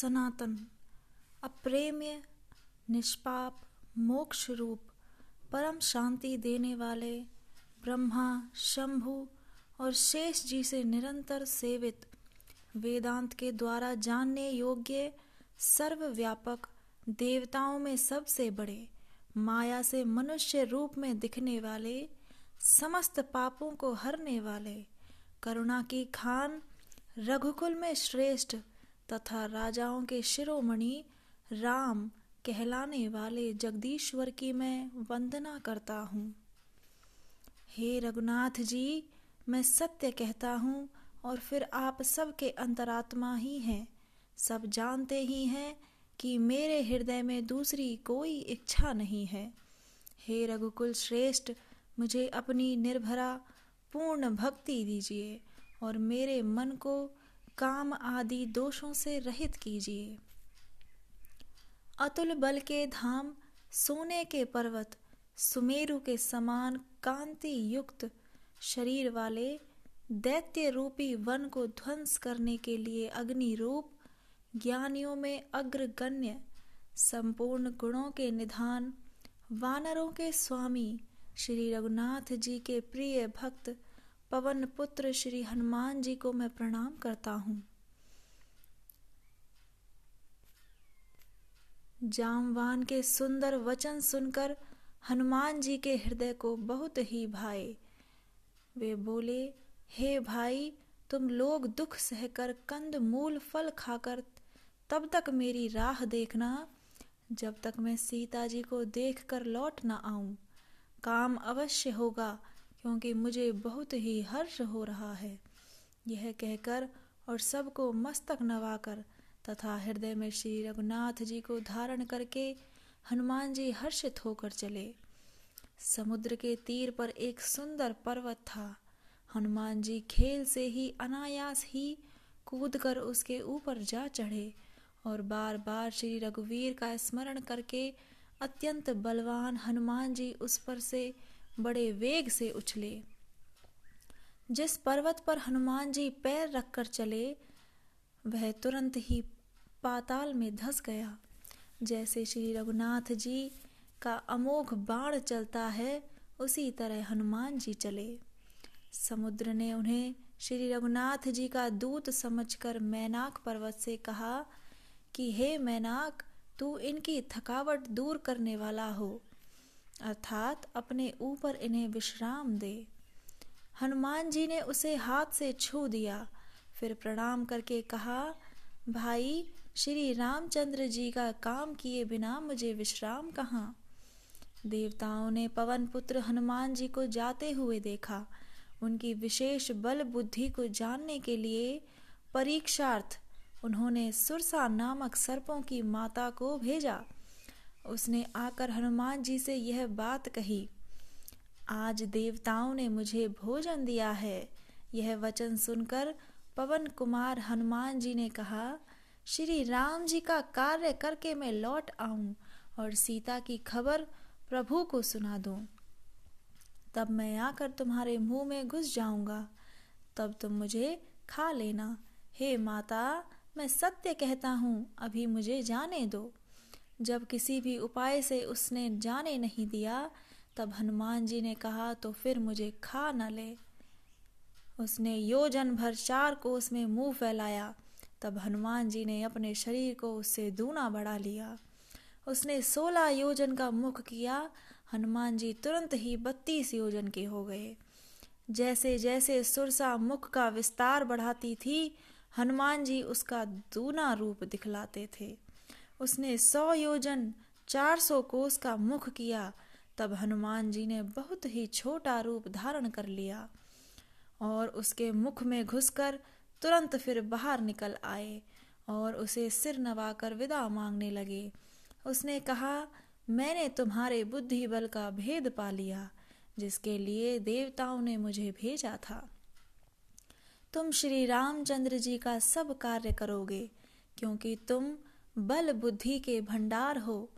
सनातन, अप्रेम्य, निष्पाप मोक्ष रूप परम शांति देने वाले, ब्रह्मा, शंभु और शेष जी से निरंतर सेवित, वेदांत के द्वारा जानने योग्य, सर्वव्यापक, देवताओं में सबसे बड़े, माया से मनुष्य रूप में दिखने वाले, समस्त पापों को हरने वाले, करुणा की खान, रघुकुल में श्रेष्ठ तथा राजाओं के शिरोमणि राम कहलाने वाले जगदीश्वर की मैं वंदना करता हूँ। हे रघुनाथ जी मैं सत्य कहता हूँ और फिर आप सबके अंतरात्मा ही हैं। सब जानते ही हैं कि मेरे हृदय में दूसरी कोई इच्छा नहीं है। हे रघुकुल श्रेष्ठ, मुझे अपनी निर्भरा, पूर्ण भक्ति दीजिए और मेरे मन को काम आदि दोषों से रहित कीजिए। अतुल बल के धाम, सोने के पर्वत, सुमेरु के समान कांति युक्त शरीर वाले दैत्य रूपी वन को ध्वंस करने के लिए अग्नि रूप, ज्ञानियों में अग्रगण्य, संपूर्ण गुणों के निधान, वानरों के स्वामी, श्री रघुनाथ जी के प्रिय भक्त पवन पुत्र श्री हनुमान जी को मैं प्रणाम करता हूँ। जामवान के सुंदर वचन सुनकर हनुमान जी के हृदय को बहुत ही भाए। वे बोले, हे भाई, तुम लोग दुख सहकर कंद मूल फल खाकर तब तक मेरी राह देखना। जब तक मैं सीता जी को देखकर लौट न आऊँ, काम अवश्य होगा। क्योंकि मुझे बहुत ही हर्ष हो रहा है। यह कहकर और सबको मस्तक नवाकर तथा हृदय में श्री रघुनाथ जी को धारण करके हनुमान जी हर्षित होकर चले। समुद्र के तीर पर एक सुंदर पर्वत था। हनुमान जी खेल से ही अनायास ही कूदकर उसके ऊपर जा चढ़े और बार बार श्री रघुवीर का स्मरण करके अत्यंत बलवान हनुमान जी उस पर से बड़े वेग से उछले। जिस पर्वत पर हनुमान जी पैर रखकर चले, वह तुरंत ही पाताल में धस गया। जैसे श्री रघुनाथ जी का अमोघ बाण चलता है, उसी तरह हनुमान जी चले। समुद्र ने उन्हें श्री रघुनाथ जी का दूत समझकर मैनाक पर्वत से कहा कि, हे मैनाक, तू इनकी थकावट दूर करने वाला हो। अर्थात अपने ऊपर इन्हें विश्राम दे। हनुमान जी ने उसे हाथ से छू दिया, फिर प्रणाम करके कहा, भाई, श्री रामचंद्र जी का काम किए बिना मुझे विश्राम कहाँ? देवताओं ने पवन पुत्र हनुमान जी को जाते हुए देखा। उनकी विशेष बल बुद्धि को जानने के लिए परीक्षार्थ उन्होंने सुरसा नामक सर्पों की माता को भेजा। उसने आकर हनुमान जी से यह बात कही, आज देवताओं ने मुझे भोजन दिया है। यह वचन सुनकर पवन कुमार हनुमान जी ने कहा, श्री राम जी का कार्य करके मैं लौट आऊँ और सीता की खबर प्रभु को सुना दूँ। तब मैं आकर तुम्हारे मुँह में घुस जाऊँगा। तब तुम मुझे खा लेना। हे माता, मैं सत्य कहता हूँ, अभी मुझे जाने दो। जब किसी भी उपाय से उसने जाने नहीं दिया, तब हनुमान जी ने कहा तो फिर मुझे खा न ले। उसने योजन भर चार को उसमें मुँह फैलाया। तब हनुमान जी ने अपने शरीर को उससे दूना बढ़ा लिया। उसने सोलह योजन का मुख किया। हनुमान जी तुरंत ही बत्तीस योजन के हो गए। जैसे जैसे सुरसा मुख का विस्तार बढ़ाती थी, हनुमान जी उसका दूना रूप दिखलाते थे। उसने सौ योजन, चार सौ कोस का मुख किया। तब हनुमान जी ने बहुत ही छोटा रूप धारण कर लिया और उसके मुख में घुसकर तुरंत फिर बाहर निकल आए और उसे सिर नवाकर विदा मांगने लगे। उसने कहा, मैंने तुम्हारे बुद्धि बल का भेद पा लिया, जिसके लिए देवताओं ने मुझे भेजा था। तुम श्री रामचंद्र जी का सब कार्य करोगे, क्योंकि तुम बल बुद्धि के भंडार हो,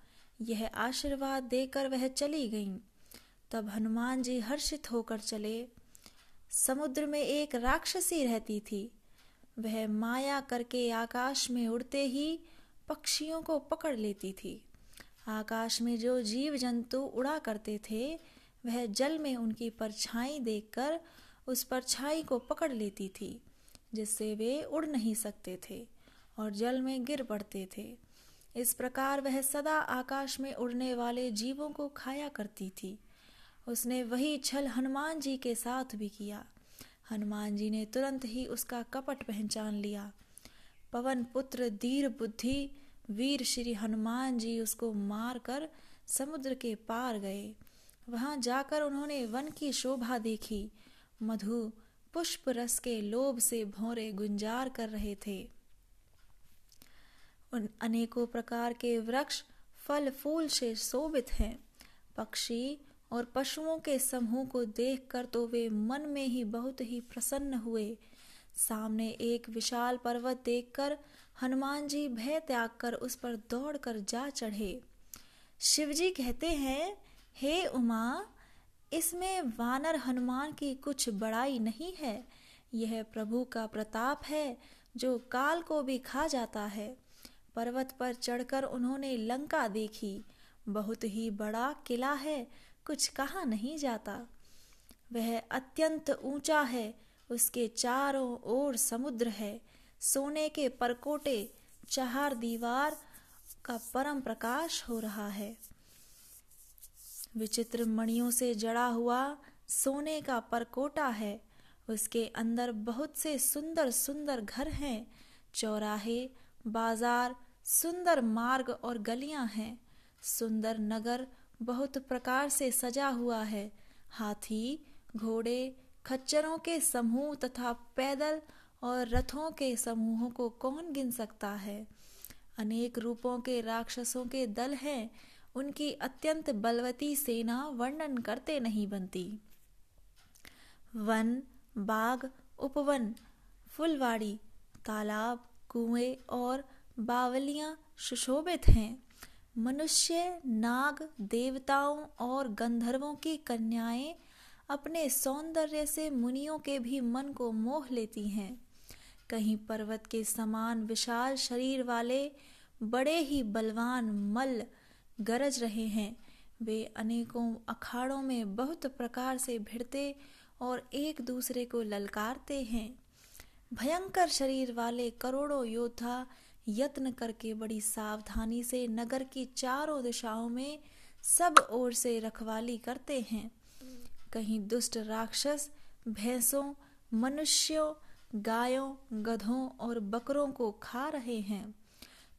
यह आशीर्वाद देकर वह चली गईं। तब हनुमान जी हर्षित होकर चले। समुद्र में एक राक्षसी रहती थी। वह माया करके आकाश में उड़ते ही पक्षियों को पकड़ लेती थी। आकाश में जो जीव जंतु उड़ा करते थे, वह जल में उनकी परछाई देखकर उस परछाई को पकड़ लेती थी, जिससे वे उड़ नहीं सकते थे। और जल में गिर पड़ते थे। इस प्रकार वह सदा आकाश में उड़ने वाले जीवों को खाया करती थी। उसने वही छल हनुमान जी के साथ भी किया। हनुमान जी ने तुरंत ही उसका कपट पहचान लिया। पवन पुत्र धीर बुद्धि, वीर श्री हनुमान जी उसको मार कर समुद्र के पार गए। वहाँ जाकर उन्होंने वन की शोभा देखी। मधु पुष्प रस के लोभ से भौरे गुंजार कर रहे थे। उन अनेकों प्रकार के वृक्ष, फल, फूल से शोभित हैं। पक्षी और पशुओं के समूह को देखकर तो वे मन में ही बहुत ही प्रसन्न हुए। सामने एक विशाल पर्वत देखकर हनुमान जी भय त्याग कर उस पर दौड़कर जा चढ़े। शिव जी कहते हैं, हे उमा, इसमें वानर हनुमान की कुछ बड़ाई नहीं है। यह प्रभु का प्रताप है, जो काल को भी खा जाता है। पर्वत पर चढ़कर उन्होंने लंका देखी। बहुत ही बड़ा किला है, कुछ कहा नहीं जाता। वह अत्यंत ऊँचा है, उसके चारों ओर समुद्र है। सोने के परकोटे चार दीवार का परम प्रकाश हो रहा है। विचित्र मणियों से जड़ा हुआ सोने का परकोटा है। उसके अंदर बहुत से सुंदर सुंदर घर हैं, चौराहे बाज़ार सुंदर मार्ग और गलियाँ हैं। सुंदर नगर बहुत प्रकार से सजा हुआ है। हाथी, घोड़े, खच्चरों के समूह तथा पैदल और रथों के समूहों को कौन गिन सकता है? अनेक रूपों के राक्षसों के दल हैं। उनकी अत्यंत बलवती सेना वर्णन करते नहीं बनती। वन बाग उपवन, फुलवाड़ी, तालाब कुएँ और बावलियाँ सुशोभित हैं। मनुष्य, नाग देवताओं और गंधर्वों की कन्याएँ अपने सौंदर्य से मुनियों के भी मन को मोह लेती हैं। कहीं पर्वत के समान विशाल शरीर वाले, बड़े ही बलवान मल गरज रहे हैं। वे अनेकों अखाड़ों में बहुत प्रकार से भिड़ते और एक दूसरे को ललकारते हैं। भयंकर शरीर वाले करोड़ों योद्धा यत्न करके बड़ी सावधानी से नगर की चारों दिशाओं में सब ओर से रखवाली करते हैं। कहीं दुष्ट राक्षस, भैंसों, मनुष्यों, गायों, गधों और बकरों को खा रहे हैं।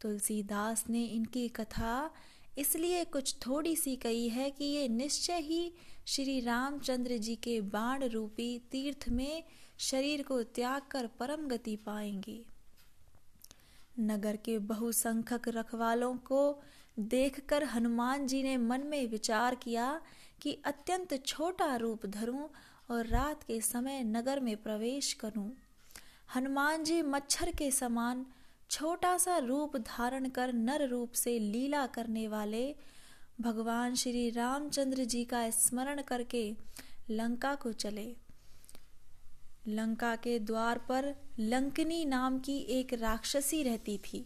तुलसीदास ने इनकी कथा इसलिए कुछ थोड़ी सी कही है कि ये निश्चय ही श्री रामचंद्र जी के बाण रूपी तीर्थ में शरीर को त्याग कर परम गति पाएँगे। नगर के बहुसंख्यक रखवालों को देखकर हनुमान जी ने मन में विचार किया कि अत्यंत छोटा रूप धरूं और रात के समय नगर में प्रवेश करूँ। हनुमान जी मच्छर के समान छोटा सा रूप धारण कर नर रूप से लीला करने वाले भगवान श्री रामचंद्र जी का स्मरण करके लंका को चले। लंका के द्वार पर लंकनी नाम की एक राक्षसी रहती थी।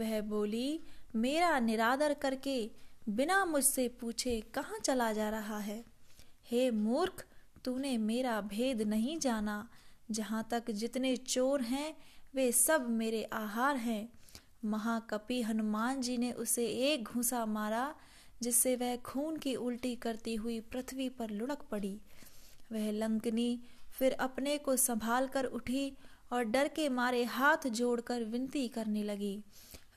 वह बोली, मेरा निरादर करके बिना मुझसे पूछे कहाँ चला जा रहा है? हे मूर्ख, तूने मेरा भेद नहीं जाना। जहाँ तक जितने चोर हैं, वे सब मेरे आहार हैं। महाकपि हनुमान जी ने उसे एक घूसा मारा, जिससे वह खून की उल्टी करती हुई पृथ्वी पर लुढ़क पड़ी। वह लंकनी फिर अपने को संभाल कर उठी और डर के मारे हाथ जोड़कर विनती करने लगी।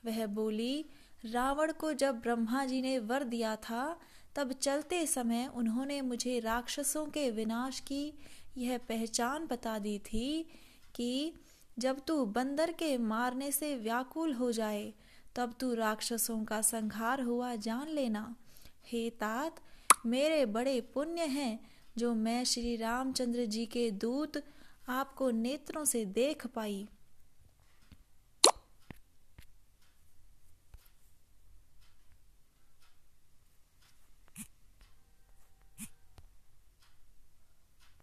वह बोली, रावण को जब ब्रह्मा जी ने वर दिया था, तब चलते समय उन्होंने मुझे राक्षसों के विनाश की यह पहचान बता दी थी कि जब तू बंदर के मारने से व्याकुल हो जाए, तब तू राक्षसों का संहार हुआ जान लेना। हे तात, मेरे बड़े पुण्य हैं जो मैं श्री रामचंद्र जी के दूत आपको नेत्रों से देख पाई।